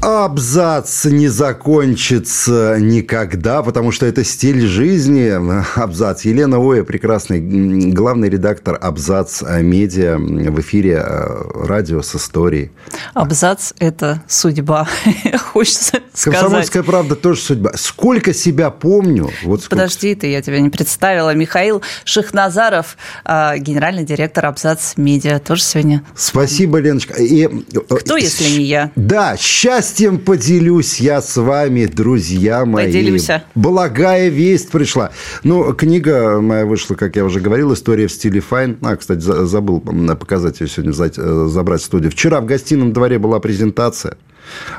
Абзац не закончится никогда, потому что это стиль жизни. Абзац. Елена Оя, прекрасный главный редактор Абзац Медиа в эфире э, радио с историей. Абзац – это судьба, хочется сказать. Комсомольская правда тоже судьба. Сколько себя помню. Вот сколько... Подожди, ты, я тебя не представила. Михаил Шахназаров, э, генеральный директор Абзац Медиа, тоже сегодня. Спасибо, Леночка. И... Э, Кто, если не я? Да, счастье счастьем поделюсь я с вами, друзья мои. Поделюсь. Благая весть пришла. Ну, книга моя вышла, как я уже говорил, «История в стиле fine». А, кстати, забыл показать ее сегодня, э, забрать в студию. Вчера в гостином дворе была презентация.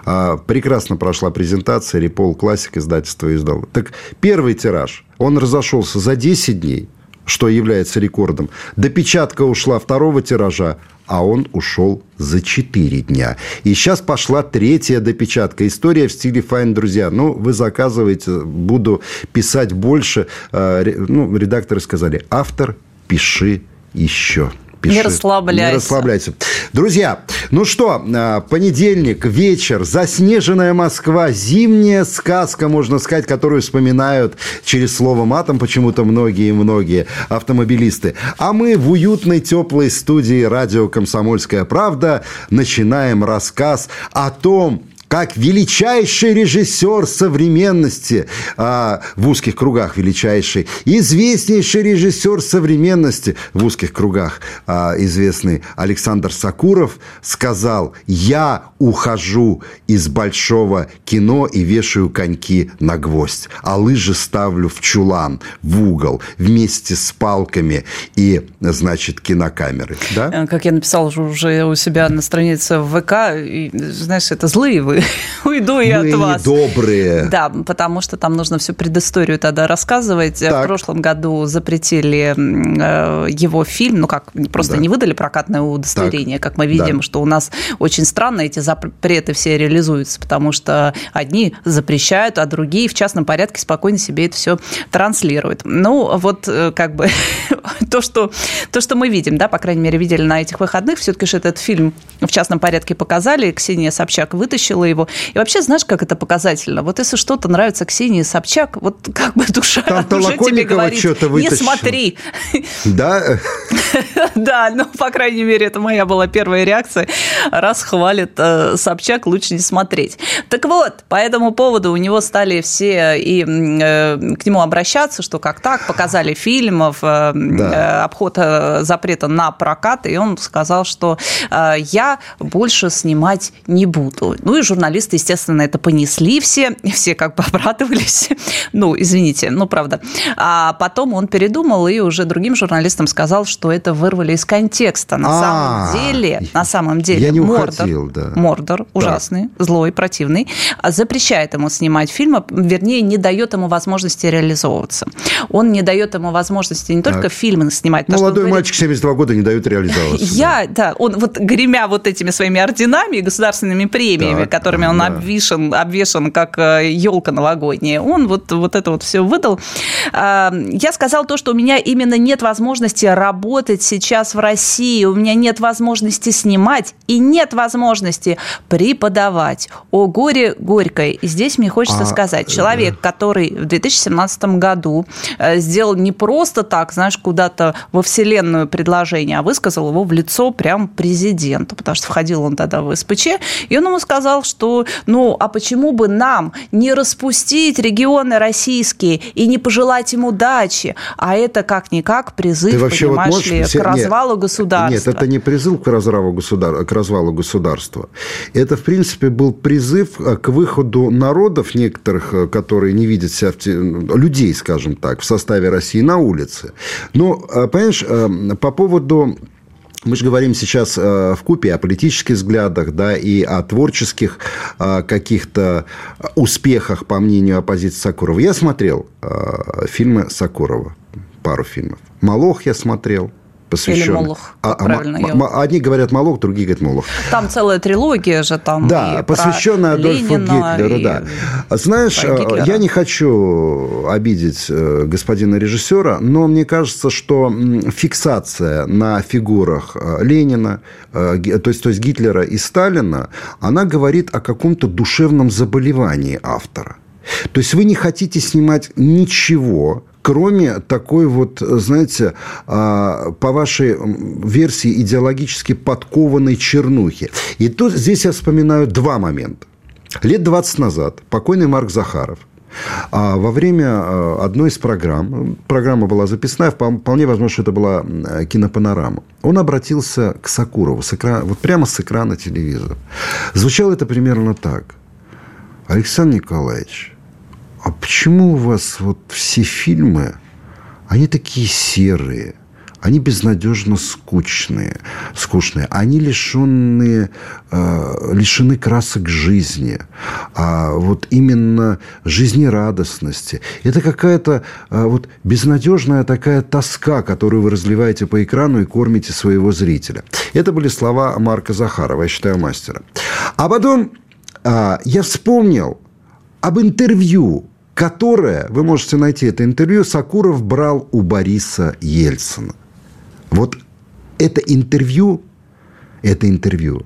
А, прекрасно прошла презентация. Рипол Классик издательство издал. Так первый тираж, он разошелся за 10 дней что является рекордом. Допечатка ушла второго тиража, а он ушел за 4 дня. И сейчас пошла третья допечатка. История в стиле файн, друзья. Ну, вы заказываете, буду писать больше. А, ну, редакторы сказали, автор, пиши еще пиши. Не расслабляйся. Не расслабляйся. Друзья, ну что, а, понедельник, вечер, заснеженная Москва, зимняя сказка, можно сказать, которую вспоминают через слово матом почему-то многие-многие автомобилисты. А мы в уютной, теплой студии радио «Комсомольская правда» начинаем рассказ о том, как величайший режиссер современности, а, в узких кругах величайший, известнейший режиссер современности в узких кругах, а, известный Александр Сакуров, сказал, я ухожу из большого кино и вешаю коньки на гвоздь, а лыжи ставлю в чулан, в угол, вместе с палками и, значит, кинокамеры. Да? Э, как я написал уже у себя на странице ВК, и, знаешь, это злые вы уйду и Мы от вас. добрые. Да, потому что там нужно всю предысторию тогда рассказывать. Так. В прошлом году запретили э, его фильм, ну как, просто да. не выдали прокатное удостоверение, так. как мы видим, да. что у нас очень странно эти запреты все реализуются, потому что одни запрещают, а другие в частном порядке спокойно себе это все транслируют. Ну, вот э, как бы то, что, то, что мы видим, да, по крайней мере, видели на этих выходных, все-таки же этот фильм в частном порядке показали, Ксения Собчак вытащила его. И вообще, знаешь, как это показательно? Вот если что-то нравится Ксении Собчак, вот как бы душа Там уже тебе говорит, не смотри. Да? Да, ну, по крайней мере, это моя была первая реакция. Раз хвалит э, Собчак, лучше не смотреть. Так вот, по этому поводу у него стали все и э, к нему обращаться, что как так, показали фильм в э, обход запрета на прокат, и он сказал, что я больше снимать не буду. Ну и журналисты журналисты, естественно, это понесли все, все как бы обрадовались. Ну, извините, ну, правда. А потом он передумал и уже другим журналистам сказал, что это вырвали из контекста. На самом деле, на самом деле, Я не уходил, да. Мордор, ужасный, злой, противный, запрещает ему снимать фильмы, вернее, не дает ему возможности реализовываться. Он не дает ему возможности не только фильмы снимать. Молодой мальчик 72 года не дает реализовываться. Я, да, он вот гремя вот этими своими орденами и государственными премиями, которыми он да. обвешен, обвешен как елка э, новогодняя. Он вот, вот это вот все выдал. А, я сказал то, что у меня именно нет возможности работать сейчас в России, у меня нет возможности снимать и нет возможности преподавать. О горе горькое. И здесь мне хочется а, сказать, э, человек, который в 2017 году э, сделал не просто так, знаешь, куда-то во вселенную предложение, а высказал его в лицо прям президенту, потому что входил он тогда в СПЧ, и он ему сказал, что ну, а почему бы нам не распустить регионы российские и не пожелать им удачи? А это как-никак призыв, Ты вообще понимаешь вот ли, к развалу нет, государства. Нет, это не призыв к развалу, государ... к развалу государства. Это, в принципе, был призыв э, к выходу народов некоторых, э, которые не видят себя, в... людей, скажем так, в составе России на улице. Но, э, понимаешь, по поводу мы же говорим сейчас э, в купе о политических взглядах, да, и о творческих э, каких-то успехах, по мнению оппозиции Сакурова. Я смотрел э, фильмы Сакурова, пару фильмов. «Малох» я смотрел – посвящен. Или Молох, а, а правильно. М- одни говорят Молох, другие говорят Молох. Там целая трилогия же там. Да, посвященная Адольфу Ленина Гитлеру, и... да. Знаешь, э, я не хочу обидеть э, господина режиссера, но мне кажется, что фиксация на фигурах э, Ленина, то есть, то есть Гитлера и Сталина, она говорит о каком-то душевном заболевании автора. То есть вы не хотите снимать ничего, кроме такой вот, знаете, а, по вашей версии идеологически подкованной чернухи. И тут здесь я вспоминаю два момента. Лет 20 назад покойный Марк Захаров а во время а, одной из программ, программа была записная, вполне возможно, что это была кинопанорама, он обратился к Сакурову, с экрана, вот прямо с экрана телевизора. Звучало это примерно так. Александр Николаевич, а почему у вас вот все фильмы, они такие серые, они безнадежно скучные, скучные, они лишенные, э, лишены красок жизни, а вот именно жизнерадостности. Это какая-то э, вот безнадежная такая тоска, которую вы разливаете по экрану и кормите своего зрителя. Это были слова Марка Захарова, я считаю, мастера. А потом э, я вспомнил об интервью которое, вы можете найти это интервью, Сакуров брал у Бориса Ельцина. Вот это интервью, это интервью,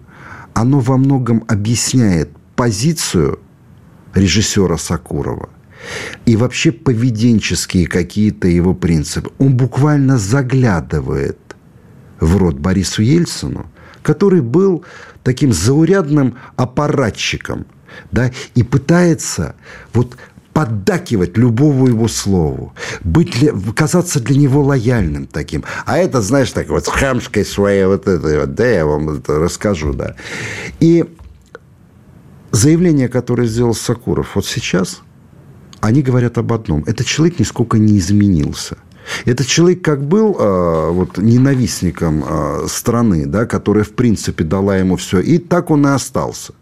оно во многом объясняет позицию режиссера Сакурова и вообще поведенческие какие-то его принципы. Он буквально заглядывает в рот Борису Ельцину, который был таким заурядным аппаратчиком, да, и пытается вот поддакивать любому его слову, быть казаться для него лояльным таким. А это, знаешь, так вот с хамской своей вот этой вот, да, я вам это расскажу, да. И заявление, которое сделал Сакуров вот сейчас, они говорят об одном. Этот человек нисколько не изменился. Этот человек как был э, вот, ненавистником э, страны, да, которая, в принципе, дала ему все, и так он и остался.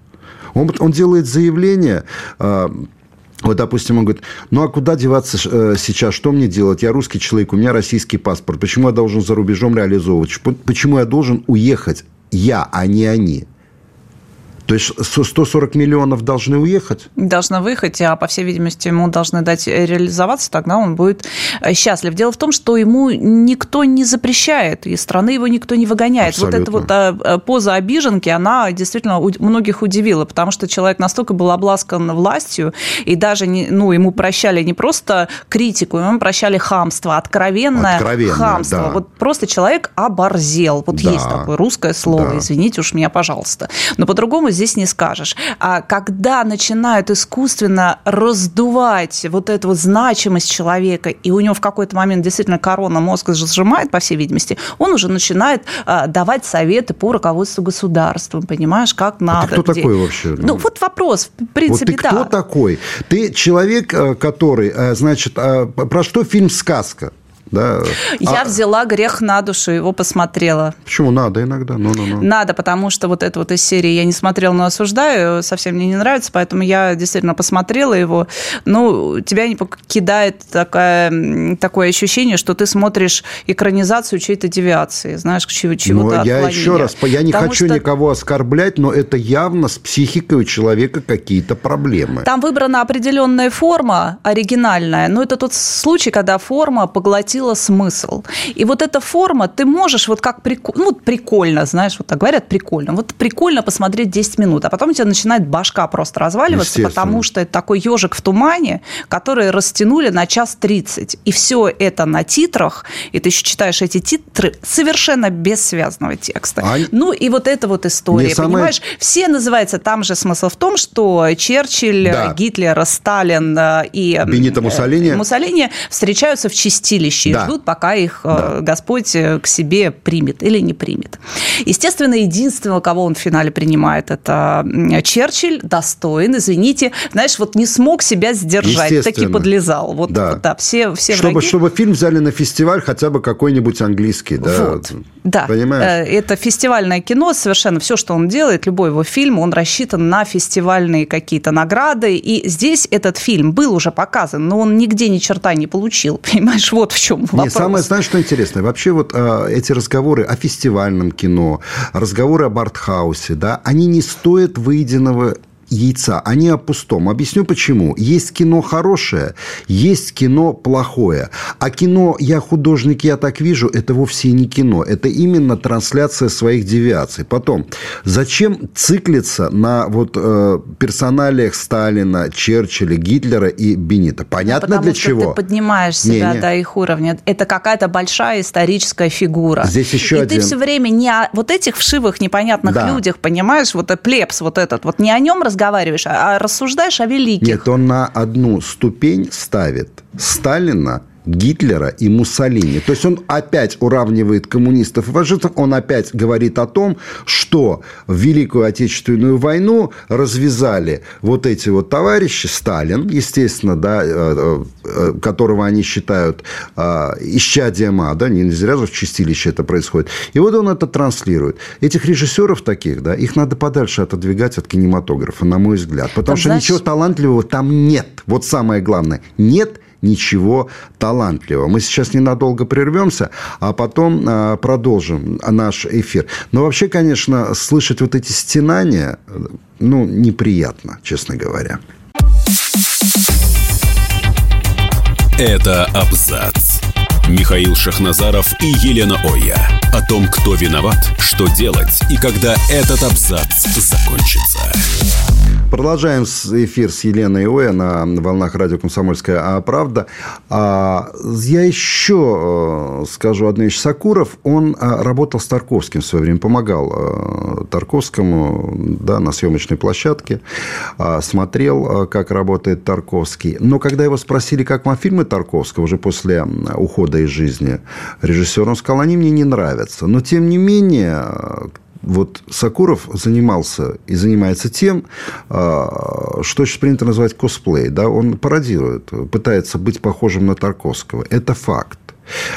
Он, он делает заявление, э, вот, допустим, он говорит, ну а куда деваться э, сейчас, что мне делать? Я русский человек, у меня российский паспорт. Почему я должен за рубежом реализовывать? Почему я должен уехать? Я, а не они. То есть 140 миллионов должны уехать? Должны выехать, а по всей видимости ему должны дать реализоваться, тогда он будет э, счастлив. Дело в том, что ему никто не запрещает, и страны его никто не выгоняет. Абсолютно. Вот эта вот а, поза обиженки, она действительно многих удивила, потому что человек настолько был обласкан властью, и даже не, ну, ему прощали не просто критику, ему прощали хамство, откровенное, откровенное хамство. Да. Вот просто человек оборзел. Вот да. есть такое русское слово, да. извините уж меня, пожалуйста. Но по-другому здесь не скажешь. А когда начинают искусственно раздувать вот эту вот значимость человека, и у него в какой-то момент действительно корона мозга сжимает, по всей видимости, он уже начинает а, давать советы по руководству государством, понимаешь, как надо. А ты кто где... такой вообще? Ну, вот вопрос, в принципе, вот ты да. кто такой? Ты человек, э, который, э, значит, э, про что фильм «Сказка»? Да. Я а... взяла грех на душу, его посмотрела. Почему надо иногда? Ну, ну, ну. Надо, потому что вот это вот из серии я не смотрела, но осуждаю, совсем мне не нравится, поэтому я действительно посмотрела его. Ну, тебя не покидает такое, такое ощущение, что ты смотришь экранизацию чьей-то девиации, знаешь, чего, чего-то Но я еще раз, я не потому хочу что... никого оскорблять, но это явно с психикой у человека какие-то проблемы. Там выбрана определенная форма оригинальная, но это тот случай, когда форма поглотила сила смысл. И вот эта форма, ты можешь вот как прикольно, ну, прикольно, знаешь, вот так говорят, прикольно. Вот прикольно посмотреть 10 минут, а потом у тебя начинает башка просто разваливаться, потому что это такой ежик в тумане, который растянули на час 30. И все это на титрах, и ты еще читаешь эти титры совершенно без связанного текста. А... Ну и вот эта вот история, самое... понимаешь? Все называются, там же смысл в том, что Черчилль, да. Гитлер, Сталин э, и Бенито Муссолини. Муссолини встречаются в чистилище и да. ждут, пока их да. Господь к себе примет или не примет. Естественно, единственного, кого он в финале принимает, это Черчилль, достоин, извините, знаешь, вот не смог себя сдержать, таки подлезал. Вот, да. вот, да, все, все чтобы, враги... чтобы фильм взяли на фестиваль хотя бы какой-нибудь английский, да? Вот. Да, Понимаешь? Э, это фестивальное кино, совершенно все, что он делает, любой его фильм, он рассчитан на фестивальные какие-то награды, и здесь этот фильм был уже показан, но он нигде ни черта не получил, понимаешь, вот в чем вопрос. Нет, самое, знаешь, что интересно, вообще вот э, эти разговоры о фестивальном кино, разговоры об артхаусе, да, они не стоят выеденного яйца, они о пустом. Объясню почему. Есть кино хорошее, есть кино плохое. А кино «я художник, я так вижу» – это вовсе не кино. Это именно трансляция своих девиаций. Потом, зачем циклиться на вот э, персоналиях Сталина, Черчилля, Гитлера и Бенита? Понятно ну, для что чего? ты поднимаешь себя не, не. до их уровня. Это какая-то большая историческая фигура. Здесь еще и один... ты все время не о вот этих вшивых непонятных да. людях, понимаешь, вот плебс вот этот, вот не о нем разговариваешь, разговариваешь, а рассуждаешь о великих. Нет, он на одну ступень ставит Сталина Гитлера и Муссолини. То есть он опять уравнивает коммунистов и фашистов, он опять говорит о том, что в Великую Отечественную войну развязали вот эти вот товарищи, Сталин, естественно, да, э, э, которого они считают э, исчадием ада, не зря же в чистилище это происходит. И вот он это транслирует. Этих режиссеров таких, да, их надо подальше отодвигать от кинематографа, на мой взгляд. Потому так, что значит... ничего талантливого там нет. Вот самое главное. Нет ничего талантливого. Мы сейчас ненадолго прервемся, а потом а, продолжим наш эфир. Но вообще, конечно, слышать вот эти стенания, ну, неприятно, честно говоря. Это абзац. Михаил Шахназаров и Елена Оя. О том, кто виноват, что делать и когда этот абзац закончится. Продолжаем эфир с Еленой Оя на волнах радио «Комсомольская правда». А, я еще э, скажу одну вещь. Сакуров, он э, работал с Тарковским в свое время, помогал э, Тарковскому да, на съемочной площадке, смотрел, как работает Тарковский. Но когда его спросили, как вам фильмы Тарковского уже после ухода из жизни режиссера, он сказал, они мне не нравятся. Но, тем не менее, вот Сакуров занимался и занимается тем, а, что сейчас принято называть косплей. Да? Он пародирует, пытается быть похожим на Тарковского. Это факт.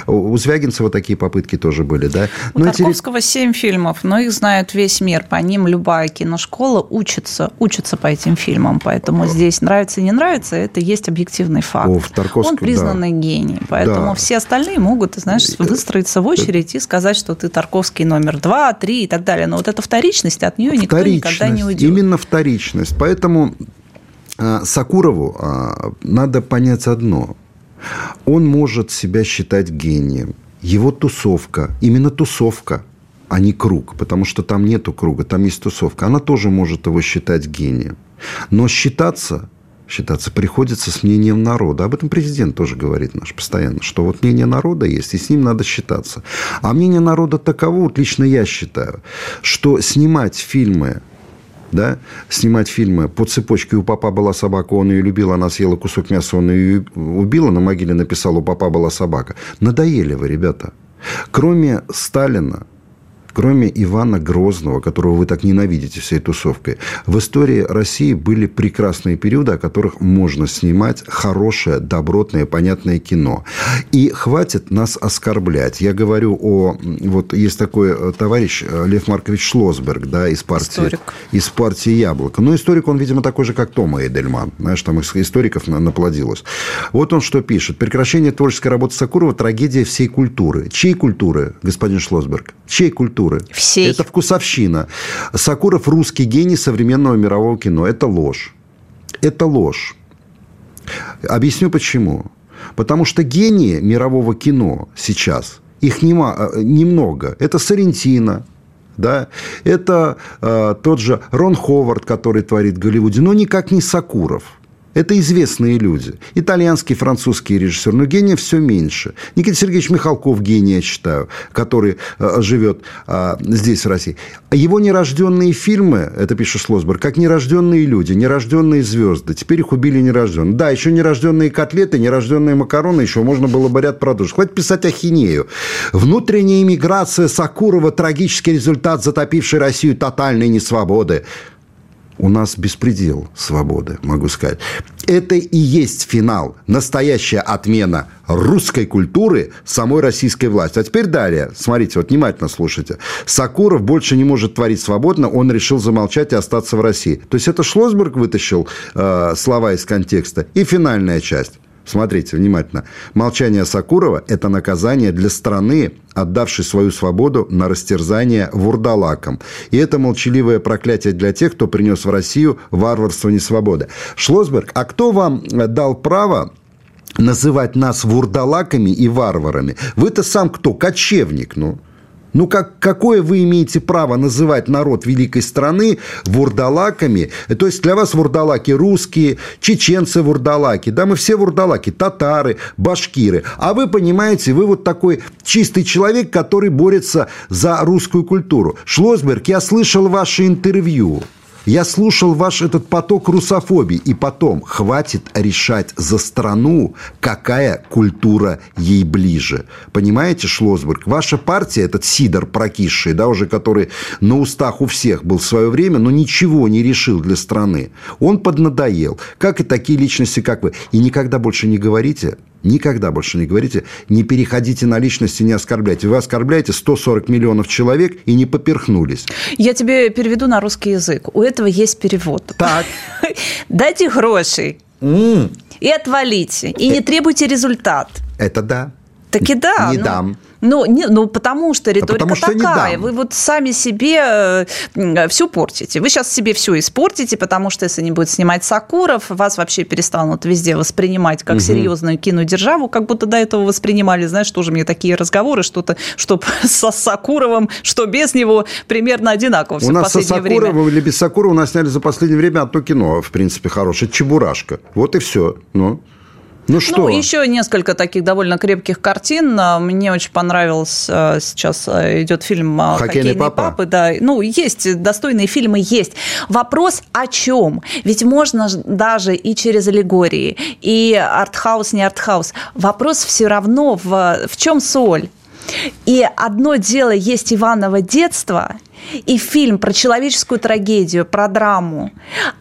У Звягинцева такие попытки тоже были, да? У но Тарковского эти... 7 фильмов, но их знает весь мир. По ним любая киношкола учится, учится по этим фильмам. Поэтому здесь нравится и не нравится, это есть объективный факт. О, Он признанный да. гений. Поэтому да. все остальные могут, знаешь, выстроиться в очередь и сказать, что ты Тарковский номер два, три и так далее. Но вот эта вторичность, от нее никто никогда не уйдет. Именно вторичность. Поэтому а, Сакурову а, надо понять одно. Он может себя считать гением. Его тусовка, именно тусовка, а не круг, потому что там нету круга, там есть тусовка. Она тоже может его считать гением. Но считаться считаться приходится с мнением народа. Об этом президент тоже говорит наш постоянно, что вот мнение народа есть, и с ним надо считаться. А мнение народа таково, вот лично я считаю, что снимать фильмы да, снимать фильмы по цепочке «У папа была собака, он ее любил, она съела кусок мяса, он ее убила», на могиле написал «У папа была собака». Надоели вы, ребята. Кроме Сталина, кроме Ивана Грозного, которого вы так ненавидите всей тусовкой, в истории России были прекрасные периоды, о которых можно снимать хорошее, добротное, понятное кино. И хватит нас оскорблять. Я говорю о... Вот есть такой э, товарищ э, Лев Маркович Шлосберг, да, из партии... Историк. Из партии «Яблоко». Но историк он, видимо, такой же, как Тома Эдельман. Знаешь, там историков наплодилось. Вот он что пишет. Прекращение творческой работы Сакурова – трагедия всей культуры. Чьей культуры, господин Шлосберг? Чьей культуры? Культуры. Всей. Это вкусовщина. Сакуров – русский гений современного мирового кино. Это ложь. Это ложь. Объясню почему. Потому что гении мирового кино сейчас, их нема, э, немного. Это Сарентино, да? Это э, тот же Рон Ховард, который творит в Голливуде, но никак не Сакуров. Это известные люди. Итальянский, французский режиссер. Но гения все меньше. Никита Сергеевич Михалков гений, я считаю, который э, живет э, здесь, в России. Его нерожденные фильмы, это пишет Шлосберг, как нерожденные люди, нерожденные звезды. Теперь их убили нерожденные. Да, еще нерожденные котлеты, нерожденные макароны, еще можно было бы ряд продолжить. Хватит писать ахинею. Внутренняя иммиграция Сакурова – трагический результат затопившей Россию тотальной несвободы у нас беспредел свободы, могу сказать. Это и есть финал, настоящая отмена русской культуры самой российской власти. А теперь далее, смотрите, вот внимательно слушайте. Сакуров больше не может творить свободно, он решил замолчать и остаться в России. То есть это Шлосберг вытащил э, слова из контекста. И финальная часть. Смотрите внимательно. Молчание Сакурова – это наказание для страны, отдавшей свою свободу на растерзание вурдалакам. И это молчаливое проклятие для тех, кто принес в Россию варварство несвободы. Шлосберг, а кто вам дал право называть нас вурдалаками и варварами? Вы-то сам кто? Кочевник, ну. Ну, как, какое вы имеете право называть народ великой страны вурдалаками? То есть, для вас вурдалаки русские, чеченцы вурдалаки, да, мы все вурдалаки, татары, башкиры. А вы понимаете, вы вот такой чистый человек, который борется за русскую культуру. Шлосберг, я слышал ваше интервью. Я слушал ваш этот поток русофобии. И потом, хватит решать за страну, какая культура ей ближе. Понимаете, Шлосберг? Ваша партия, этот Сидор прокисший, да, уже который на устах у всех был в свое время, но ничего не решил для страны. Он поднадоел. Как и такие личности, как вы. И никогда больше не говорите Никогда больше не говорите, не переходите на личности, не оскорбляйте. Вы оскорбляете 140 миллионов человек и не поперхнулись. Я тебе переведу на русский язык. У этого есть перевод. Так. Дайте гроши и отвалите. И не требуйте результат. Это да. Так и да. Не ну, дам. Ну, не, ну, потому что риторика потому что такая. Вы вот сами себе э, все портите. Вы сейчас себе все испортите, потому что если не будет снимать Сакуров, вас вообще перестанут везде воспринимать как угу. серьезную кинодержаву, как будто до этого воспринимали. Знаешь, тоже мне такие разговоры, что-то, что со Сакуровым, что без него примерно одинаково все у нас в последнее со Сакуровым время. или без Сакурова у нас сняли за последнее время одно кино, в принципе, хорошее. Чебурашка. Вот и все. Ну. Ну что? Ну, еще несколько таких довольно крепких картин. Мне очень понравился э, сейчас э, идет фильм «Хоккейный, Хоккейный папа». папы». Да. Ну, есть достойные фильмы, есть. Вопрос о чем? Ведь можно даже и через аллегории, и артхаус, не артхаус. Вопрос все равно в, в чем соль? И одно дело есть Иваново детство – и фильм про человеческую трагедию, про драму.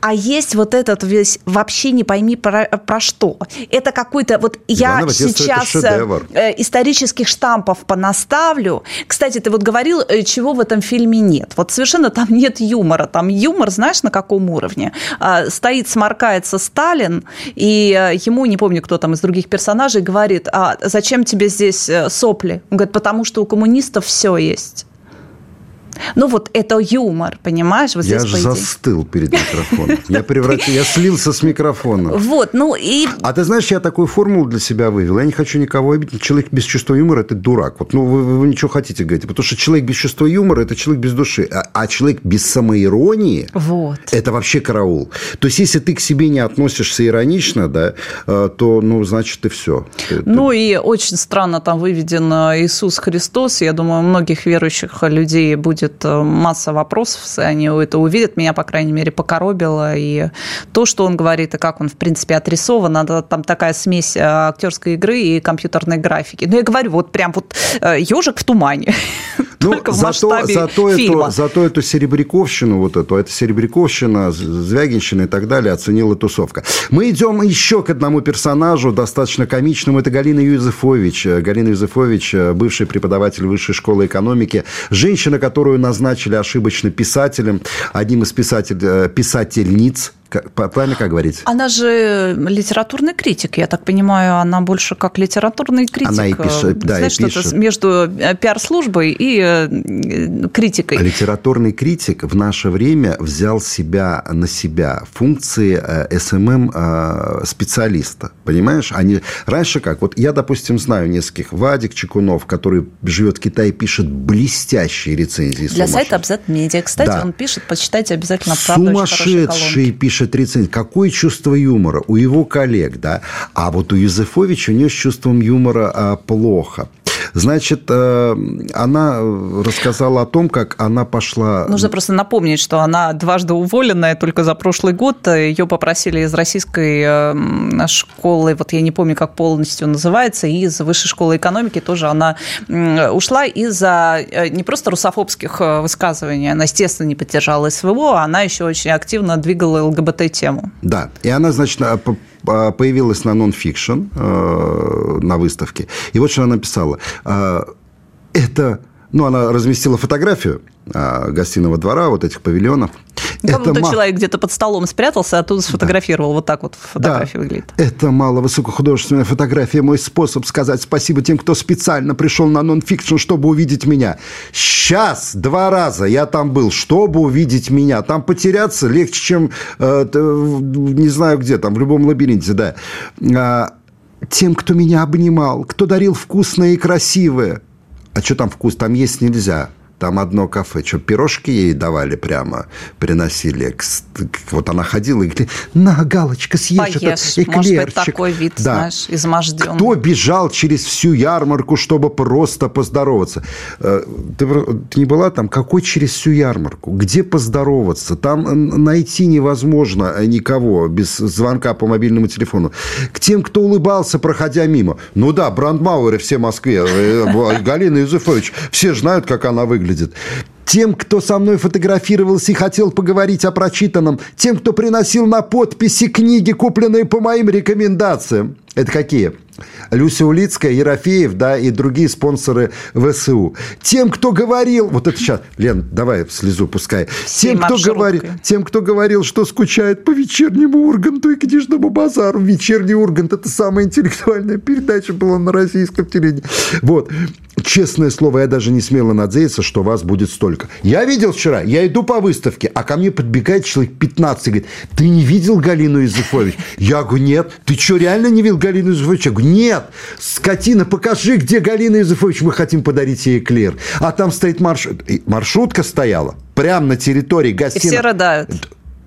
А есть вот этот весь вообще не пойми про, про что. Это какой-то вот я сейчас э, исторических штампов понаставлю. Кстати, ты вот говорил, э, чего в этом фильме нет. Вот совершенно там нет юмора. Там юмор, знаешь, на каком уровне? А, стоит, сморкается Сталин, и э, ему, не помню, кто там из других персонажей, говорит, а зачем тебе здесь сопли? Он говорит, потому что у коммунистов все есть. Ну вот это юмор, понимаешь? Вот я же застыл перед микрофоном. Я превратил, я слился с микрофона. Вот, ну и... А ты знаешь, я такую формулу для себя вывел. Я не хочу никого обидеть. Человек без чувства юмора – это дурак. Вот, ну, вы, вы ничего хотите говорить. Потому что человек без чувства юмора – это человек без души. А, а человек без самоиронии вот. – это вообще караул. То есть, если ты к себе не относишься иронично, да, э, то, ну, значит, ты все. Ты, ну, ты... и очень странно там выведен э, Иисус Христос. Я думаю, многих верующих людей будет будет э, масса вопросов, они это увидят. Меня, по крайней мере, покоробило. И то, что он говорит, и как он, в принципе, отрисован, там такая смесь э, актерской игры и компьютерной графики. Ну, я говорю, вот прям вот ежик э, в тумане. Ну, Только в зато, зато, фильма. Эту, зато эту серебряковщину, вот эту, это серебряковщина, Звягинщина и так далее оценила тусовка. Мы идем еще к одному персонажу, достаточно комичному. Это Галина Юзефович. Галина Юзефович, бывший преподаватель высшей школы экономики. Женщина, которую назначили ошибочно писателем, одним из писатель, э, писательниц правильно как говорить? Она же литературный критик, я так понимаю, она больше как литературный критик. Она и пишет, да, Знаешь, и пишет. между э, пиар-службой и э, критикой. Литературный критик в наше время взял себя на себя функции СММ-специалиста, понимаешь? Они раньше как? Вот я, допустим, знаю нескольких Вадик Чекунов, который живет в Китае, пишет блестящие рецензии. Для сайта Абзет Медиа. Кстати, да. он пишет, почитайте обязательно правду. Сумасшедшие пишет ближайшие 30 какое чувство юмора у его коллег, да? А вот у Юзефовича у нее с чувством юмора а, плохо. Значит, э, она рассказала о том, как она пошла... Нужно просто напомнить, что она дважды уволенная только за прошлый год. Ее попросили из российской э, школы, вот я не помню, как полностью называется, и из высшей школы экономики тоже она ушла из-за э, не просто русофобских высказываний, она, естественно, не поддержала СВО, она еще очень активно двигала ЛГБТ-тему. Да, и она, значит, появилась на нон-фикшн э, на выставке. И вот что она написала. А, это, ну, она разместила фотографию а, гостиного двора, вот этих павильонов. Ну, как будто ма... человек где-то под столом спрятался, а оттуда сфотографировал. Да. Вот так вот фотография да. выглядит. Это мало высокохудожественная фотография. Мой способ сказать спасибо тем, кто специально пришел на нон-фикшн, чтобы увидеть меня. Сейчас два раза я там был, чтобы увидеть меня. Там потеряться легче, чем, э, не знаю где, там в любом лабиринте, да. А, тем, кто меня обнимал, кто дарил вкусное и красивое. А что там вкус? Там есть нельзя. Там одно кафе, что пирожки ей давали прямо, приносили. Вот она ходила и говорит, на, Галочка, съешь Поешь. этот эклерчик. Может быть, такой вид, да. знаешь, изможденный. Кто бежал через всю ярмарку, чтобы просто поздороваться? Э, ты, ты не была там? Какой через всю ярмарку? Где поздороваться? Там найти невозможно никого без звонка по мобильному телефону. К тем, кто улыбался, проходя мимо. Ну да, Брандмауэры все в Москве, э, Галина Юзефович, все знают, как она выглядит выглядит. Тем, кто со мной фотографировался и хотел поговорить о прочитанном. Тем, кто приносил на подписи книги, купленные по моим рекомендациям. Это какие? Люся Улицкая, Ерофеев, да, и другие спонсоры ВСУ. Тем, кто говорил... Вот это сейчас, Лен, давай слезу пускай. Тем кто, говорил, тем, кто говорил, что скучает по вечернему Урганту и книжному базару. Вечерний Ургант – это самая интеллектуальная передача была на российском телевидении. Вот. Честное слово, я даже не смело надеяться, что вас будет столько. Я видел вчера, я иду по выставке, а ко мне подбегает человек 15 и говорит, ты не видел Галину Юзефович? Я говорю, нет. Ты что, реально не видел Галину Юзефович? Я говорю, нет. Скотина, покажи, где Галина Юзефович, мы хотим подарить ей эклер. А там стоит маршрут. Маршрутка стояла прямо на территории гостиницы. И все рыдают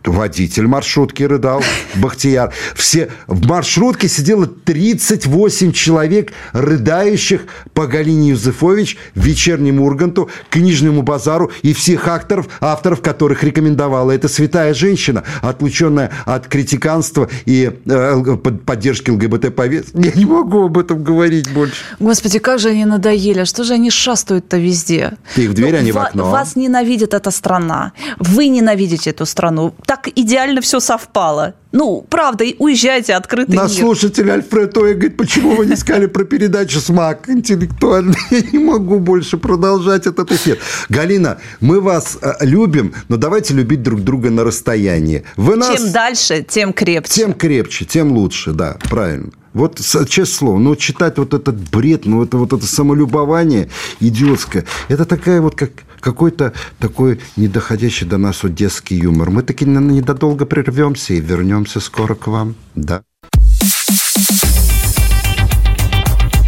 водитель маршрутки рыдал, Бахтияр. Все, в маршрутке сидело 38 человек, рыдающих по Галине Юзефович, вечернему Урганту, книжному базару и всех акторов, авторов которых рекомендовала эта святая женщина, отлученная от критиканства и э, поддержки ЛГБТ-повестки. Я не могу об этом говорить больше. Господи, как же они надоели. Что же они шастают-то везде? Ты их в дверь, ну, а не в окно. Вас ненавидит эта страна. Вы ненавидите эту страну. Так так идеально все совпало. Ну, правда, уезжайте, открытый Наш мир. слушатель Альфред Оя говорит, почему вы не сказали про передачу «Смак» интеллектуально? Я не могу больше продолжать этот эфир. Галина, мы вас э, любим, но давайте любить друг друга на расстоянии. Вы нас... Чем дальше, тем крепче. Тем крепче, тем лучше, да, правильно. Вот, честное слово, ну, читать вот этот бред, ну, это вот это самолюбование идиотское, это такая вот как какой-то такой недоходящий до нас вот детский юмор. Мы таки недолго прервемся и вернемся скоро к вам. Да.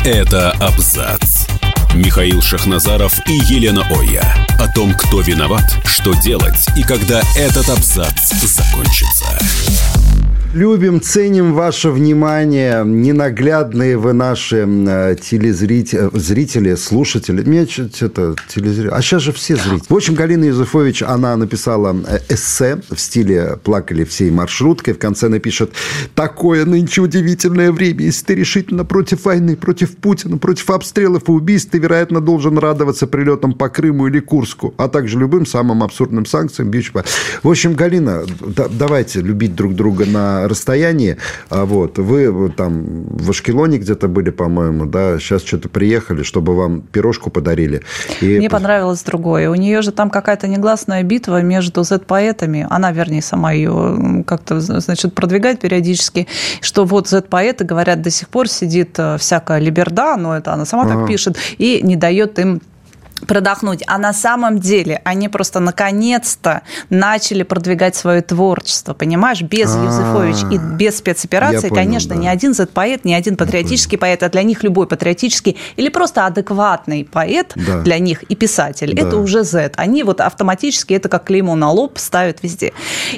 Это абзац. Михаил Шахназаров и Елена Оя. О том, кто виноват, что делать и когда этот абзац закончится. Любим, ценим ваше внимание. Ненаглядные вы наши э, телезрители, зрители, слушатели. Меня что-то телезрители. А сейчас же все зрители. В общем, Галина Юзефович, она написала э, эссе в стиле «Плакали всей маршруткой». В конце напишет «Такое нынче удивительное время. Если ты решительно против войны, против Путина, против обстрелов и убийств, ты, вероятно, должен радоваться прилетам по Крыму или Курску, а также любым самым абсурдным санкциям, В общем, Галина, да, давайте любить друг друга на расстоянии. А вот, вы там в Ашкелоне где-то были, по-моему, да, сейчас что-то приехали, чтобы вам пирожку подарили. И... Мне понравилось другое. У нее же там какая-то негласная битва между Z-поэтами. Она, вернее, сама ее как-то, значит, продвигает периодически, что вот Z-поэты, говорят, до сих пор сидит э, всякая либерда, но это она сама ага. так пишет, и не дает им продохнуть. А на самом деле они просто наконец-то начали продвигать свое творчество, понимаешь? Без а. Юзефович и без спецоперации, конечно, ни один Z-поэт, ни один патриотический поэт, а для них любой патриотический или просто адекватный поэт для них и писатель, это уже Z. Они вот автоматически это как клеймо на лоб ставят везде.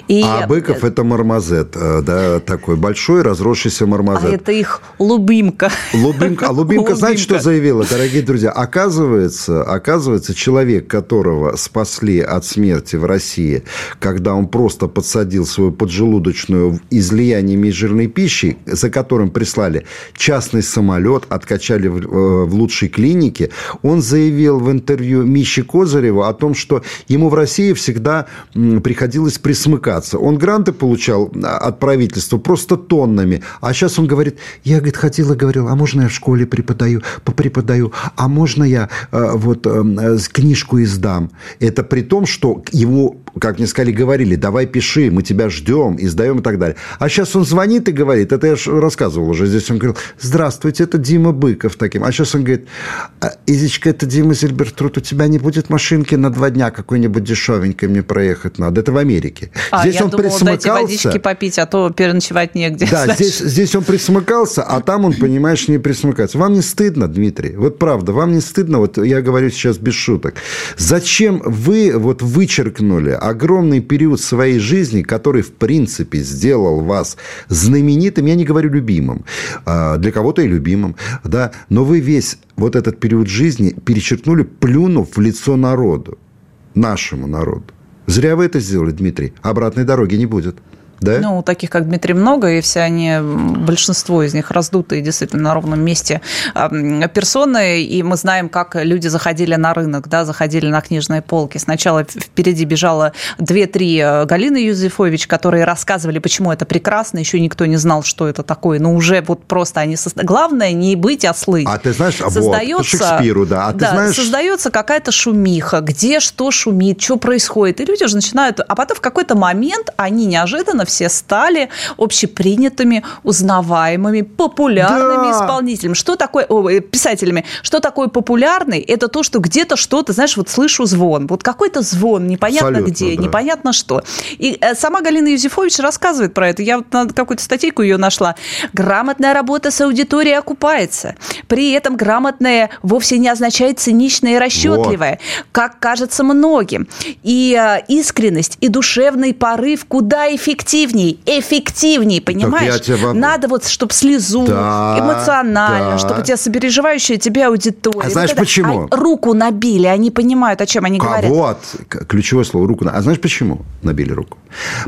И... А Быков это мармозет, э, да, такой большой разросшийся мармозет. А это их лубимка. Лубимка. А Лубимка, знаете, что заявила, дорогие друзья? Оказывается, оказывается, Оказывается, человек, которого спасли от смерти в России, когда он просто подсадил свою поджелудочную излияниями жирной пищи, за которым прислали частный самолет, откачали в, э, в лучшей клинике, он заявил в интервью Миши Козыреву о том, что ему в России всегда приходилось присмыкаться. Он гранты получал а, от правительства просто тоннами, а сейчас он говорит, я, говорит, ходил и говорил, а можно я в школе преподаю, попреподаю, а можно я э, вот Э, книжку издам. Это при том, что ему, как мне сказали, говорили, давай пиши, мы тебя ждем, издаем и так далее. А сейчас он звонит и говорит, это я же рассказывал уже, здесь он говорил, здравствуйте, это Дима Быков таким. А сейчас он говорит, «А, Изичка, это Дима Зильбертруд, у тебя не будет машинки на два дня какой-нибудь дешевенькой мне проехать надо. Это в Америке. А, здесь я он думала, присмыкался. дайте водички попить, а то переночевать негде. Да, здесь, здесь он присмыкался, а там он, понимаешь, не присмыкается. Вам не стыдно, Дмитрий? Вот правда, вам не стыдно? Вот я говорю сейчас без шуток. Зачем вы вот вычеркнули огромный период своей жизни, который, в принципе, сделал вас знаменитым, я не говорю любимым, а, для кого-то и любимым, да, но вы весь вот этот период жизни перечеркнули, плюнув в лицо народу, нашему народу. Зря вы это сделали, Дмитрий. Обратной дороги не будет. Да? Ну, таких, как Дмитрий, много, и все они, большинство из них раздутые действительно на ровном месте персоны, и мы знаем, как люди заходили на рынок, да, заходили на книжные полки. Сначала впереди бежало две-три э, Галины Юзефович, которые рассказывали, почему это прекрасно, еще никто не знал, что это такое, но уже вот просто они... Со... Главное не быть, а слыть. А ты знаешь, создается, вот, Шекспиру, да. А ты да, знаешь... создается какая-то шумиха, где что шумит, что происходит, и люди уже начинают... А потом в какой-то момент они неожиданно все стали общепринятыми, узнаваемыми, популярными да. исполнителями. Что такое, о, э, писателями? Что такое популярный? Это то, что где-то что-то, знаешь, вот слышу звон. Вот какой-то звон, непонятно Абсолютно, где, да. непонятно что. И э, сама Галина Юзефович рассказывает про это. Я вот на какую-то статейку ее нашла. Грамотная работа с аудиторией окупается. При этом грамотная вовсе не означает циничная и расчетливая, вот. как кажется многим. И э, искренность, и душевный порыв куда эффективнее эффективней, эффективней, понимаешь? Тебя... Надо вот, чтобы слезу, да, эмоционально, да. чтобы у тебя сопереживающая тебе аудитория. А знаешь вот почему? А руку набили, они понимают, о чем они а говорят. Вот, ключевое слово руку. А знаешь почему набили руку?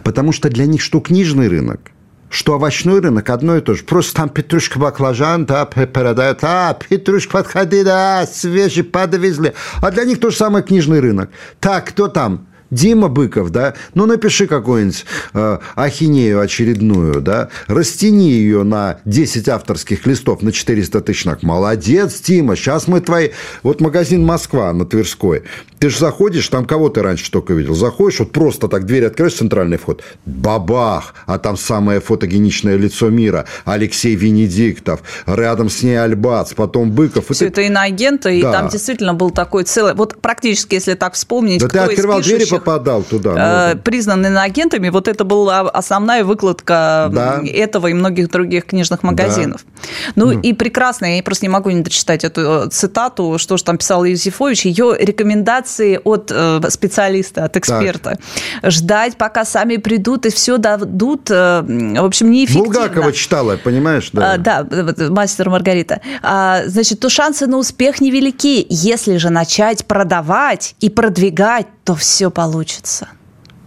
Потому что для них что книжный рынок, что овощной рынок одно и то же. Просто там петрушка, баклажан, да, продают. А, петрушка, подходи, да, свежий подвезли. А для них то же самое книжный рынок. Так, кто там? Дима Быков, да, ну напиши какую-нибудь э, ахинею очередную, да, растяни ее на 10 авторских листов на 400 тысяч знак. Молодец, Дима, сейчас мы твои... Вот магазин «Москва» на Тверской. Ты же заходишь, там кого ты раньше только видел? Заходишь, вот просто так дверь открываешь, центральный вход, бабах, а там самое фотогеничное лицо мира, Алексей Венедиктов, рядом с ней Альбац, потом Быков. Все это, это иноагенты, да. и там действительно был такой целый... Вот практически, если так вспомнить, да кто ты открывал из пишущих... двери, попадал туда. Э, признаны иноагентами, вот это была основная выкладка да. этого и многих других книжных магазинов. Да. Ну, ну и прекрасно, я просто не могу не дочитать эту э, цитату, что же там писал Юзефович, ее рекомендации от э, специалиста, от эксперта. Так. Ждать, пока сами придут и все дадут, в общем, неэффективно. Булгакова читала, понимаешь? Да, а, да мастер Маргарита. А, значит, то шансы на успех невелики. Если же начать продавать и продвигать, то все получится.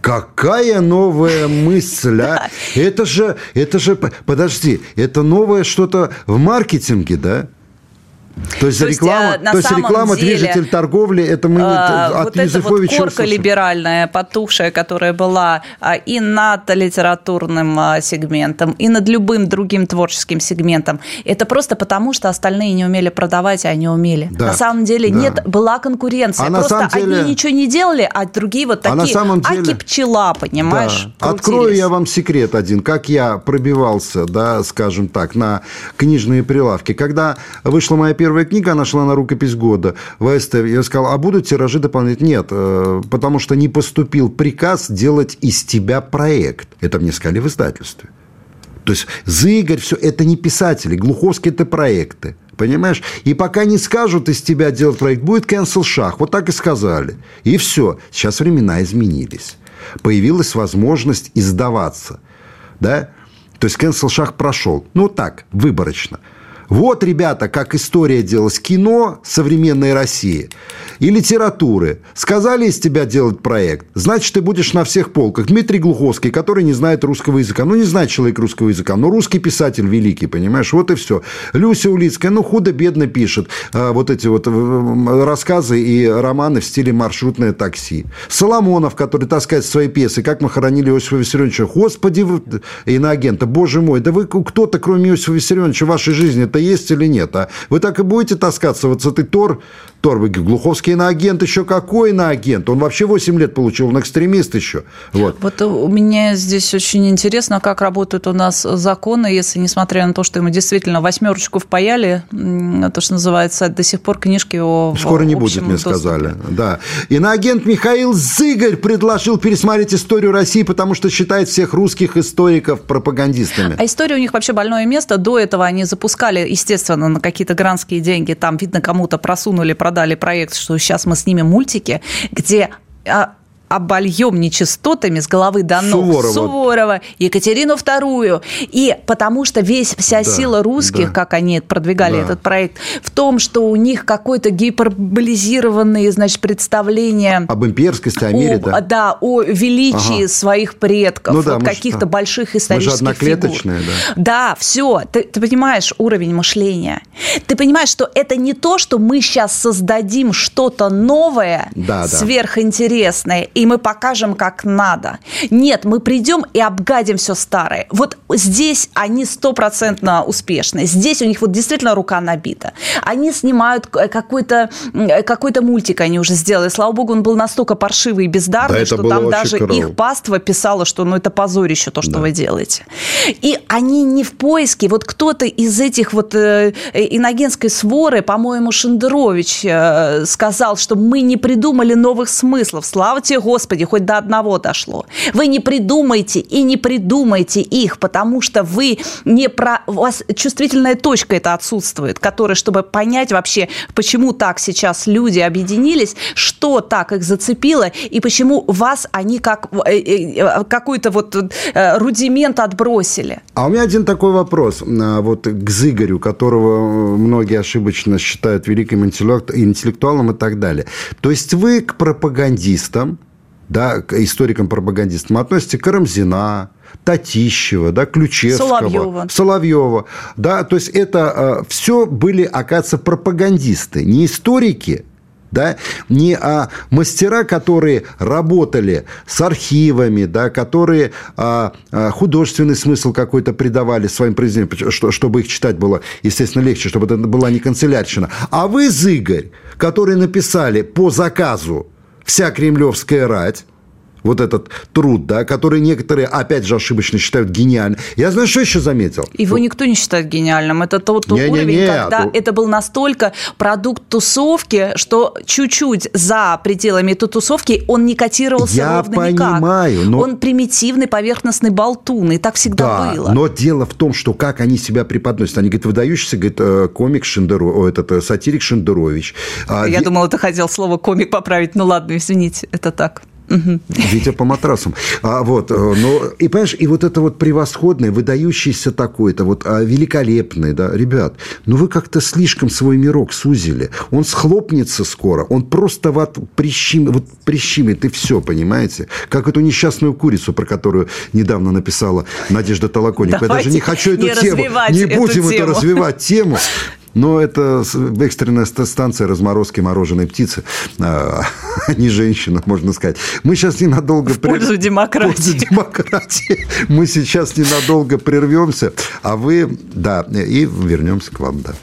Какая новая мысль, а? Это же, это же, подожди, это новое что-то в маркетинге, да? То есть, то реклама, есть, э, то есть реклама деле, движитель торговли, это мы а, от вот эта вот корка либеральная, потухшая, которая была а, и над литературным а, сегментом, и над любым другим творческим сегментом, это просто потому, что остальные не умели продавать, а они умели. Да, на самом деле да. нет, была конкуренция. А просто деле... одни ничего не делали, а другие вот такие, а на самом деле... аки пчела, понимаешь? Да. Открою я вам секрет один, как я пробивался, да, скажем так, на книжные прилавки. Когда вышла моя первая первая книга, она шла на рукопись года в АСТ. Я сказал, а будут тиражи дополнительные? Нет, э, потому что не поступил приказ делать из тебя проект. Это мне сказали в издательстве. То есть Зыгорь, все это не писатели, Глуховский это проекты. Понимаешь? И пока не скажут из тебя делать проект, будет cancel шаг. Вот так и сказали. И все. Сейчас времена изменились. Появилась возможность издаваться. Да? То есть cancel шаг прошел. Ну так, выборочно. Вот, ребята, как история делалась. Кино современной России и литературы. Сказали из тебя делать проект, значит, ты будешь на всех полках. Дмитрий Глуховский, который не знает русского языка. Ну, не знает человек русского языка, но русский писатель великий, понимаешь? Вот и все. Люся Улицкая, ну, худо-бедно пишет а, вот эти вот рассказы и романы в стиле маршрутное такси. Соломонов, который таскает свои пьесы, как мы хоронили Иосифа Виссарионовича. Господи, иноагента, боже мой, да вы кто-то, кроме Иосифа Виссарионовича, в вашей жизни это есть или нет? А вы так и будете таскаться вот с этой Тор, Тор, Глуховский иноагент еще какой иноагент? Он вообще 8 лет получил, он экстремист еще. Вот. вот у меня здесь очень интересно, как работают у нас законы, если, несмотря на то, что ему действительно восьмерочку впаяли, то, что называется, до сих пор книжки о Скоро не будет, мне доступе. сказали. Да. Иноагент Михаил Зыгорь предложил пересмотреть историю России, потому что считает всех русских историков пропагандистами. А история у них вообще больное место. До этого они запускали, естественно, на какие-то грандские деньги. Там, видно, кому-то просунули, продали проект, что сейчас мы снимем мультики, где а, обольем нечистотами с головы до ног Суворова, Суворова Екатерину II. И потому что весь, вся да, сила русских, да. как они продвигали да. этот проект, в том, что у них какое-то гиперболизированное, значит, представление... Об имперскости, о мире, да. Да, о величии ага. своих предков, ну, да, вот каких-то да. больших исторических мы же фигур. Да. да, все. Ты, ты понимаешь уровень мышления. Ты понимаешь, что это не то, что мы сейчас создадим что-то новое, да, сверхинтересное, и мы покажем, как надо. Нет, мы придем и обгадим все старое. Вот здесь они стопроцентно успешны. Здесь у них вот действительно рука набита. Они снимают какой-то какой мультик, они уже сделали. Слава богу, он был настолько паршивый и бездарный, да, что там даже круто. их паства писала, что ну это позорище то, что да. вы делаете. И они не в поиске. Вот кто-то из этих вот э, иногенской своры, по-моему, Шендерович э, сказал, что мы не придумали новых смыслов. Слава тебе, Господи, хоть до одного дошло. Вы не придумайте и не придумайте их, потому что вы не про... У вас чувствительная точка это отсутствует, которая, чтобы понять вообще, почему так сейчас люди объединились, что так их зацепило, и почему вас они как э, э, какой-то вот э, рудимент отбросили. А у меня один такой вопрос а, вот к Зыгорю, которого многие ошибочно считают великим интеллектуалом и так далее. То есть вы к пропагандистам да, к историкам-пропагандистам относятся Карамзина, Татищева, да, Ключевского, Соловьева. Соловьева. Да, то есть это э, все были, оказывается, пропагандисты, не историки, да, не а мастера, которые работали с архивами, да, которые а, а, художественный смысл какой-то придавали своим произведениям, что, чтобы их читать было, естественно, легче, чтобы это была не канцелярщина. А вы, Зыгорь, которые написали по заказу вся кремлевская рать, вот этот труд, да, который некоторые, опять же, ошибочно считают гениальным. Я знаю, что еще заметил. Его никто не считает гениальным. Это тот не, уровень, не, не, когда а... это был настолько продукт тусовки, что чуть-чуть за пределами этой тусовки он не котировался Я ровно понимаю, никак. Но... Он примитивный, поверхностный болтун, и так всегда да, было. но дело в том, что как они себя преподносят. Они говорят, выдающийся говорит, э, комик Шендерович, этот э, сатирик Шендерович. А, Я думала, ты хотел слово комик поправить. Ну ладно, извините, это так. Угу. Витя по матрасам. А, вот, э, но, и понимаешь, и вот это вот превосходное, выдающееся такое-то, вот а, великолепное, да, ребят, ну вы как-то слишком свой мирок сузили. Он схлопнется скоро, он просто вот прищим, вот прищимит, и все, понимаете? Как эту несчастную курицу, про которую недавно написала Надежда Толоконникова. Я даже не хочу эту не тему. Не будем эту это развивать тему. Но это экстренная станция разморозки мороженой птицы, а не женщина, можно сказать. Мы сейчас ненадолго... В пользу прер... демократии. В пользу демократии. Мы сейчас ненадолго прервемся, а вы, да, и вернемся к вам, да.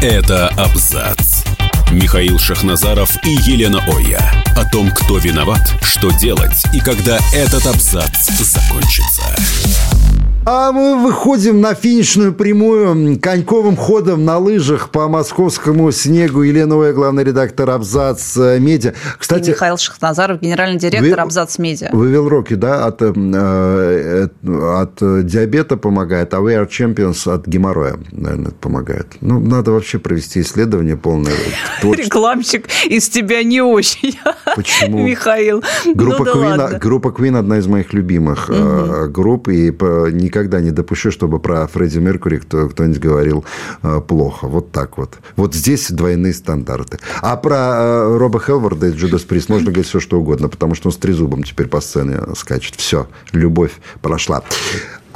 Это абзац. Михаил Шахназаров и Елена Оя. О том, кто виноват, что делать и когда этот абзац закончится. А мы выходим на финишную прямую коньковым ходом на лыжах по московскому снегу. Елена Оя, главный редактор Абзац э, Медиа. Кстати, И Михаил Шахназаров, генеральный директор вы, Абзац Медиа. Вывел роки, да, от, э, э от диабета помогает, а We Are Champions от геморроя, наверное, помогает. Ну, надо вообще провести исследование полное. Рекламщик из тебя не очень. Почему? Михаил. Группа, ну, Queen, да группа Queen одна из моих любимых угу. групп, и никогда не допущу, чтобы про Фредди Меркури кто, кто-нибудь говорил э, плохо. Вот так вот. Вот здесь двойные стандарты. А про э, Роба Хелварда и Джудас Прис можно говорить все, что угодно, потому что он с трезубом теперь по сцене скачет. Все, любовь прошла.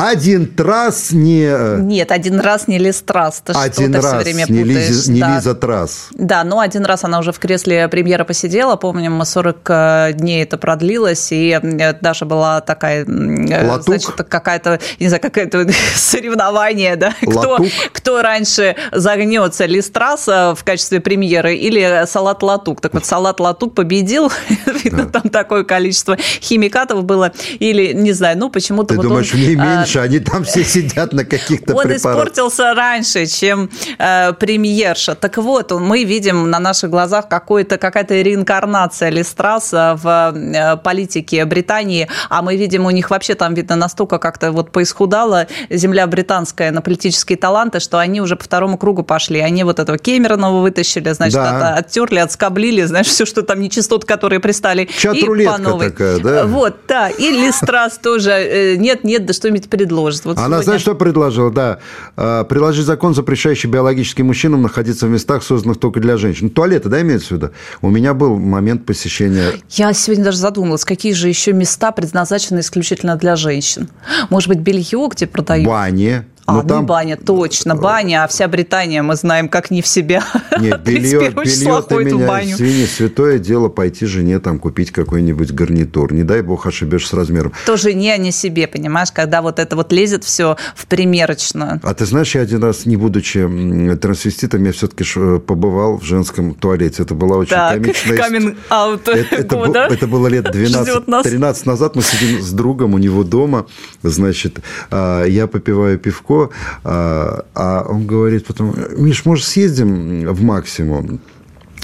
Один Трас не... Э, Нет, один раз не Лиз Трас. Ты один раз все время не, Лиза, не да. Лиза Трас. Да, но один раз она уже в кресле премьера посидела. Помним, 40 э, дней это продлилось, и э, даже была такая... Латук? Значит, какая-то, не знаю, какое-то соревнование, да? Кто, кто раньше загнется, Лиз Трас в качестве премьеры или Салат Латук? Так вот, Салат Латук победил. Видно, да. там такое количество химикатов было. Или, не знаю, ну, почему-то... Ты вот думаешь, он, мне меньше раньше, они там все сидят на каких-то Он испортился раньше, чем э, премьерша. Так вот, мы видим на наших глазах какая-то реинкарнация Листраса в э, политике Британии, а мы видим, у них вообще там, видно, настолько как-то вот поисхудала земля британская на политические таланты, что они уже по второму кругу пошли. Они вот этого Кемеронова вытащили, значит, да. от, оттерли, отскоблили, знаешь, все, что там нечистоты, которые пристали. Чат и по новой. такая, да? Вот, да. И Листрас тоже. Э, нет, нет, да что-нибудь предложит. Вот Она, сегодня... знаешь, что предложила? Да. А, приложить закон, запрещающий биологическим мужчинам находиться в местах, созданных только для женщин. Туалеты, да, имеется в виду? У меня был момент посещения... Я сегодня даже задумалась, какие же еще места предназначены исключительно для женщин? Может быть, белье, где продают? Бани. А, ну, там... баня, точно, баня, а вся Британия, мы знаем, как не в себя. Нет, белье, белье ты меня, баню. свиньи, святое дело пойти жене там купить какой-нибудь гарнитур. Не дай бог ошибешься с размером. То жене, а не себе, понимаешь, когда вот это вот лезет все в примерочную. А ты знаешь, я один раз, не будучи трансвеститом, я все-таки побывал в женском туалете. Это была очень так, комичная... камин аут это, это, это было лет 12-13 назад. Мы сидим с другом у него дома. Значит, а, я попиваю пивко, а, а он говорит потом, Миш, может, съездим в Максимум?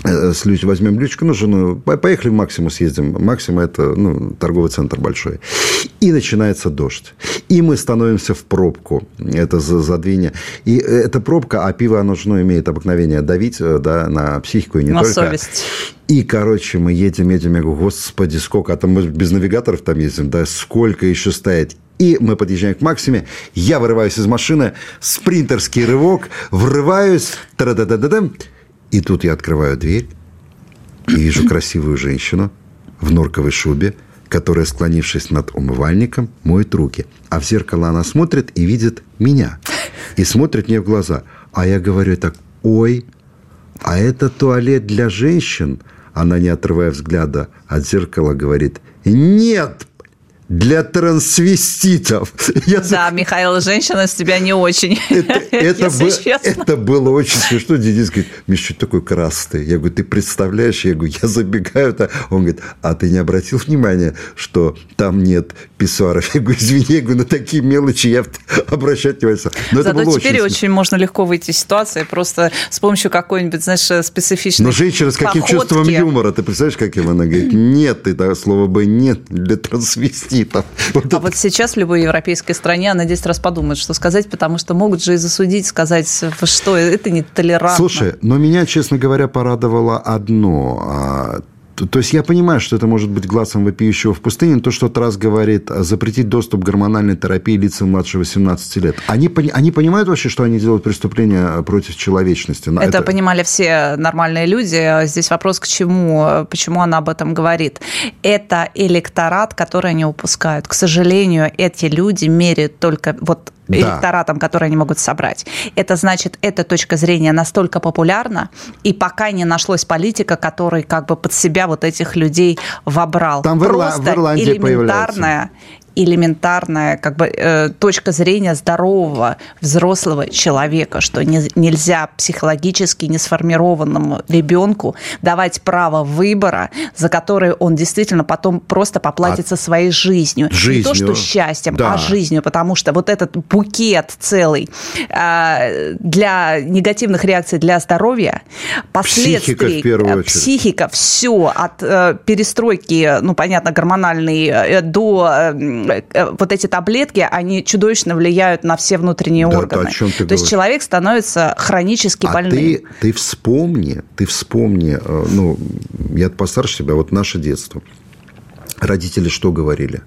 Э, с Люч, возьмем Лючку, ну, жену, поехали в Максиму съездим. Максима – это ну, торговый центр большой. И начинается дождь. И мы становимся в пробку. Это за, задвинье. И эта пробка, а пиво, оно же ну, имеет обыкновение давить э, да, на психику и не на только. совесть. И, короче, мы едем, едем, я говорю, господи, сколько, а там мы без навигаторов там ездим, да, сколько еще стоять. И мы подъезжаем к Максиме, я вырываюсь из машины, спринтерский рывок, врываюсь, та да да да да и тут я открываю дверь и вижу красивую женщину в норковой шубе, которая, склонившись над умывальником, моет руки. А в зеркало она смотрит и видит меня. И смотрит мне в глаза. А я говорю так, ой, а это туалет для женщин? Она, не отрывая взгляда от зеркала, говорит, нет, для трансвеститов. Я... Да, Михаил, женщина с тебя не очень, это, это, бы, это было очень смешно. Денис говорит, Миша, что такой красный? Я говорю, ты представляешь? Я говорю, я забегаю. -то. Он говорит, а ты не обратил внимания, что там нет писсуаров? Я говорю, извини, я говорю, на такие мелочи я обращать не возьму. Но Зато это было теперь очень, очень можно легко выйти из ситуации просто с помощью какой-нибудь, знаешь, специфичной Но женщина с каким походки. чувством юмора, ты представляешь, каким она говорит? Нет, ты да, слово бы нет для трансвеститов аппетитов. Вот а это... вот сейчас в любой европейской стране она 10 раз подумает, что сказать, потому что могут же и засудить, сказать, что это не толерантно. Слушай, но меня, честно говоря, порадовало одно а, то есть я понимаю, что это может быть глазом вопиющего в пустыне, то, что раз говорит запретить доступ к гормональной терапии лицам младше 18 лет. Они, они понимают вообще, что они делают преступление против человечности? Это, это понимали все нормальные люди. Здесь вопрос к чему, почему она об этом говорит. Это электорат, который они упускают. К сожалению, эти люди меряют только вот да. электоратом, который они могут собрать. Это значит, эта точка зрения настолько популярна, и пока не нашлось политика, который как бы под себя вот этих людей вобрал. Там в, Ирла... в Ирландии элементарная элементарная как бы э, точка зрения здорового взрослого человека, что не, нельзя психологически несформированному ребенку давать право выбора, за которое он действительно потом просто поплатится а своей жизнью. жизнью. Не то, что счастьем, да. а жизнью, потому что вот этот букет целый э, для негативных реакций для здоровья, последствий, психика, в первую э, очередь. психика, все от э, перестройки, ну понятно, гормональной э, до э, вот эти таблетки, они чудовищно влияют на все внутренние да, органы. То, о чем ты То говоришь. есть человек становится хронически а больным. Ты, ты вспомни, ты вспомни, э, ну, я постарше тебя, вот наше детство. Родители что говорили?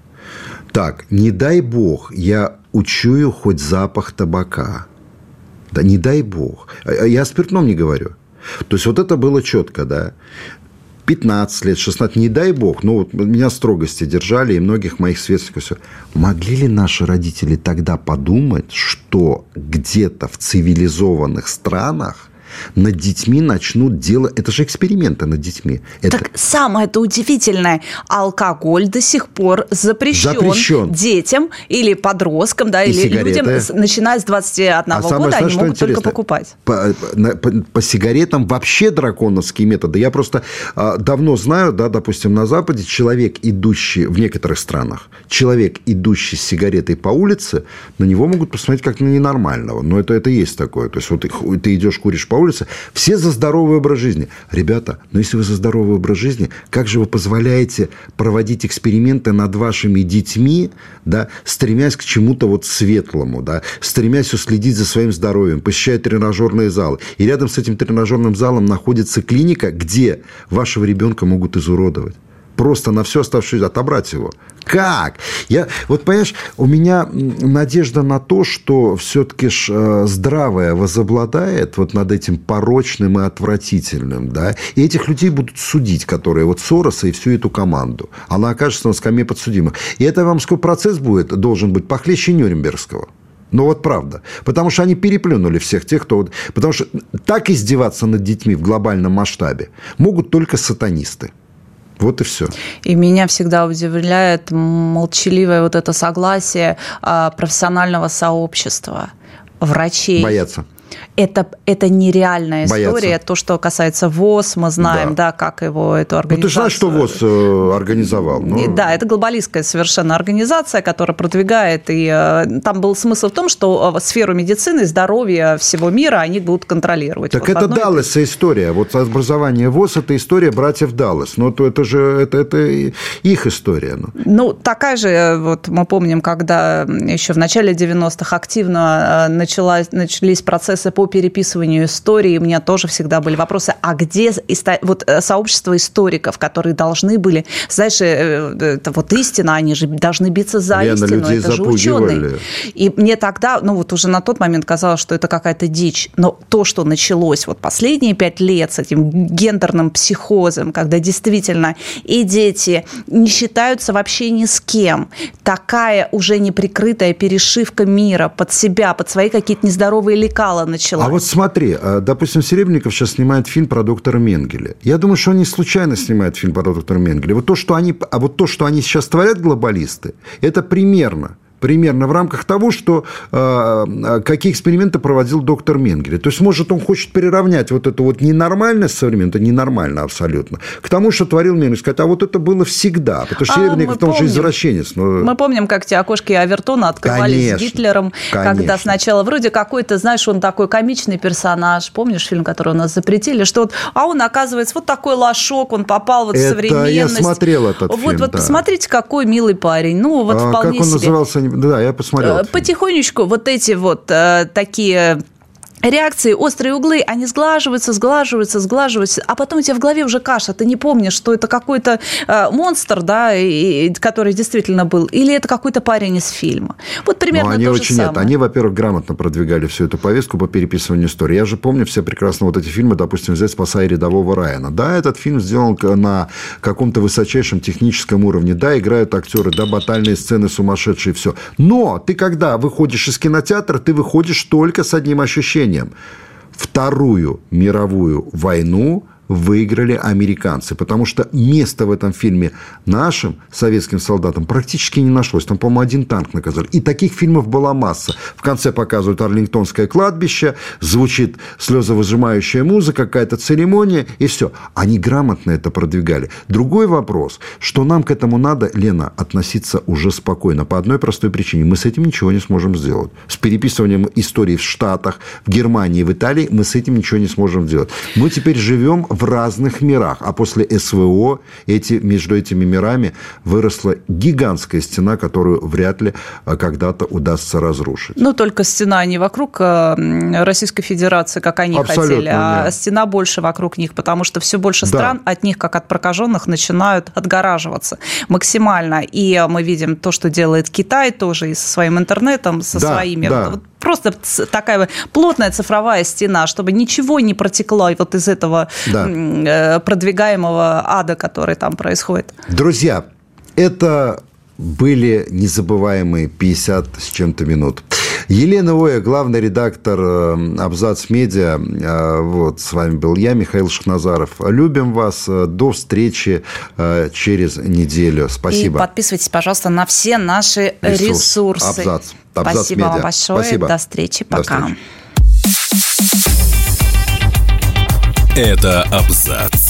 Так, не дай бог, я учую хоть запах табака. Да не дай бог. А, а я о спиртном не говорю. То есть вот это было четко, да. 15 лет, 16, не дай бог, ну вот меня строгости держали и многих моих сверстников. Все. Могли ли наши родители тогда подумать, что где-то в цивилизованных странах над детьми начнут делать... Это же эксперименты над детьми. Это... Так самое-то удивительное, алкоголь до сих пор запрещен, запрещен. детям или подросткам, да, и или сигареты. людям, начиная с 21 а года, они могут только покупать. По, по, по сигаретам вообще драконовские методы. Я просто а, давно знаю, да, допустим, на Западе человек, идущий в некоторых странах, человек, идущий с сигаретой по улице, на него могут посмотреть как на ненормального. Но это, это есть такое. То есть, вот ты идешь, куришь по улице, все за здоровый образ жизни. Ребята, но ну если вы за здоровый образ жизни, как же вы позволяете проводить эксперименты над вашими детьми, да, стремясь к чему-то вот светлому, да, стремясь уследить за своим здоровьем, посещая тренажерные залы. И рядом с этим тренажерным залом находится клиника, где вашего ребенка могут изуродовать просто на всю оставшуюся отобрать его. Как? Я, вот, понимаешь, у меня надежда на то, что все-таки ж э, здравое возобладает вот над этим порочным и отвратительным, да, и этих людей будут судить, которые вот Сороса и всю эту команду. Она окажется на скамье подсудимых. И это вам сколько процесс будет, должен быть похлеще Нюрнбергского. Ну вот правда. Потому что они переплюнули всех тех, кто... Потому что так издеваться над детьми в глобальном масштабе могут только сатанисты. Вот и все. И меня всегда удивляет молчаливое вот это согласие а, профессионального сообщества врачей. Боятся это, это нереальная история. Боятся. То, что касается ВОЗ, мы знаем, да, да как его эту организацию... Ну, ты знаешь, что ВОЗ э, организовал. Но... Ну. Да, это глобалистская совершенно организация, которая продвигает, и э, там был смысл в том, что э, сферу медицины, здоровья всего мира они будут контролировать. Так вот это Далласа история. Вот образование ВОЗ – это история братьев Даллас. Но то это же это, это их история. Ну. ну, такая же, вот мы помним, когда еще в начале 90-х активно началась, начались процессы по переписыванию истории. У меня тоже всегда были вопросы, а где вот э, сообщество историков, которые должны были, знаешь, э, э, это вот истина, они же должны биться за Лена, истину, это же ученые. И мне тогда, ну вот уже на тот момент казалось, что это какая-то дичь, но то, что началось вот последние пять лет с этим гендерным психозом, когда действительно и дети не считаются вообще ни с кем, такая уже неприкрытая перешивка мира под себя, под свои какие-то нездоровые лекала началась начала. А вот смотри, а, допустим, Серебренников сейчас снимает фильм про доктора Менгеля. Я думаю, что они случайно снимают фильм про доктора Менгеля. Вот то, что они, а вот то, что они сейчас творят глобалисты, это примерно примерно в рамках того, что э, какие эксперименты проводил доктор Менгеле. То есть, может, он хочет переравнять вот эту вот ненормальность современную, это ненормально абсолютно, к тому, что творил Менгеле, сказать, а вот это было всегда. Потому что а, Серебренников, он же извращенец. Но... Мы помним, как те окошки Авертона открывались конечно, с Гитлером, конечно. когда сначала вроде какой-то, знаешь, он такой комичный персонаж, помнишь фильм, который у нас запретили, что вот, а он, оказывается, вот такой лошок, он попал вот в это современность. я смотрел этот вот, фильм, Вот, да. посмотрите, какой милый парень. Ну, вот а, вполне как он себе. назывался? Да, я посмотрел. Э, потихонечку вот эти вот э, такие реакции, острые углы, они сглаживаются, сглаживаются, сглаживаются, а потом у тебя в голове уже каша, ты не помнишь, что это какой-то э, монстр, да, и, который действительно был, или это какой-то парень из фильма. Вот примерно Но они то очень же нет. Они, во-первых, грамотно продвигали всю эту повестку по переписыванию истории. Я же помню все прекрасно вот эти фильмы, допустим, взять «Спасая рядового Райана». Да, этот фильм сделан на каком-то высочайшем техническом уровне. Да, играют актеры, да, батальные сцены сумасшедшие, все. Но ты когда выходишь из кинотеатра, ты выходишь только с одним ощущением – Вторую мировую войну выиграли американцы, потому что место в этом фильме нашим советским солдатам практически не нашлось. Там, по-моему, один танк наказали. И таких фильмов была масса. В конце показывают Арлингтонское кладбище, звучит слезовыжимающая музыка, какая-то церемония, и все. Они грамотно это продвигали. Другой вопрос, что нам к этому надо, Лена, относиться уже спокойно. По одной простой причине. Мы с этим ничего не сможем сделать. С переписыванием истории в Штатах, в Германии, в Италии мы с этим ничего не сможем сделать. Мы теперь живем в разных мирах. А после СВО эти, между этими мирами выросла гигантская стена, которую вряд ли а, когда-то удастся разрушить. Ну, только стена не вокруг э, Российской Федерации, как они Абсолютно хотели, а нет. стена больше вокруг них, потому что все больше стран да. от них, как от прокаженных, начинают отгораживаться максимально. И мы видим то, что делает Китай тоже и со своим интернетом, со да, своими. Да. Вот просто такая плотная цифровая стена, чтобы ничего не протекло вот из этого да. Э, продвигаемого ада, который там происходит. Друзья, это были незабываемые 50 с чем-то минут. Елена Оя, главный редактор э, Абзац Медиа. Э, вот, с вами был я, Михаил Шахназаров. Любим вас. До встречи через неделю. Спасибо. И подписывайтесь, пожалуйста, на все наши Ресурс. ресурсы. Абзац. Абзац Спасибо медиа. вам большое. Спасибо. До встречи. Пока. До встречи. Это Абзац.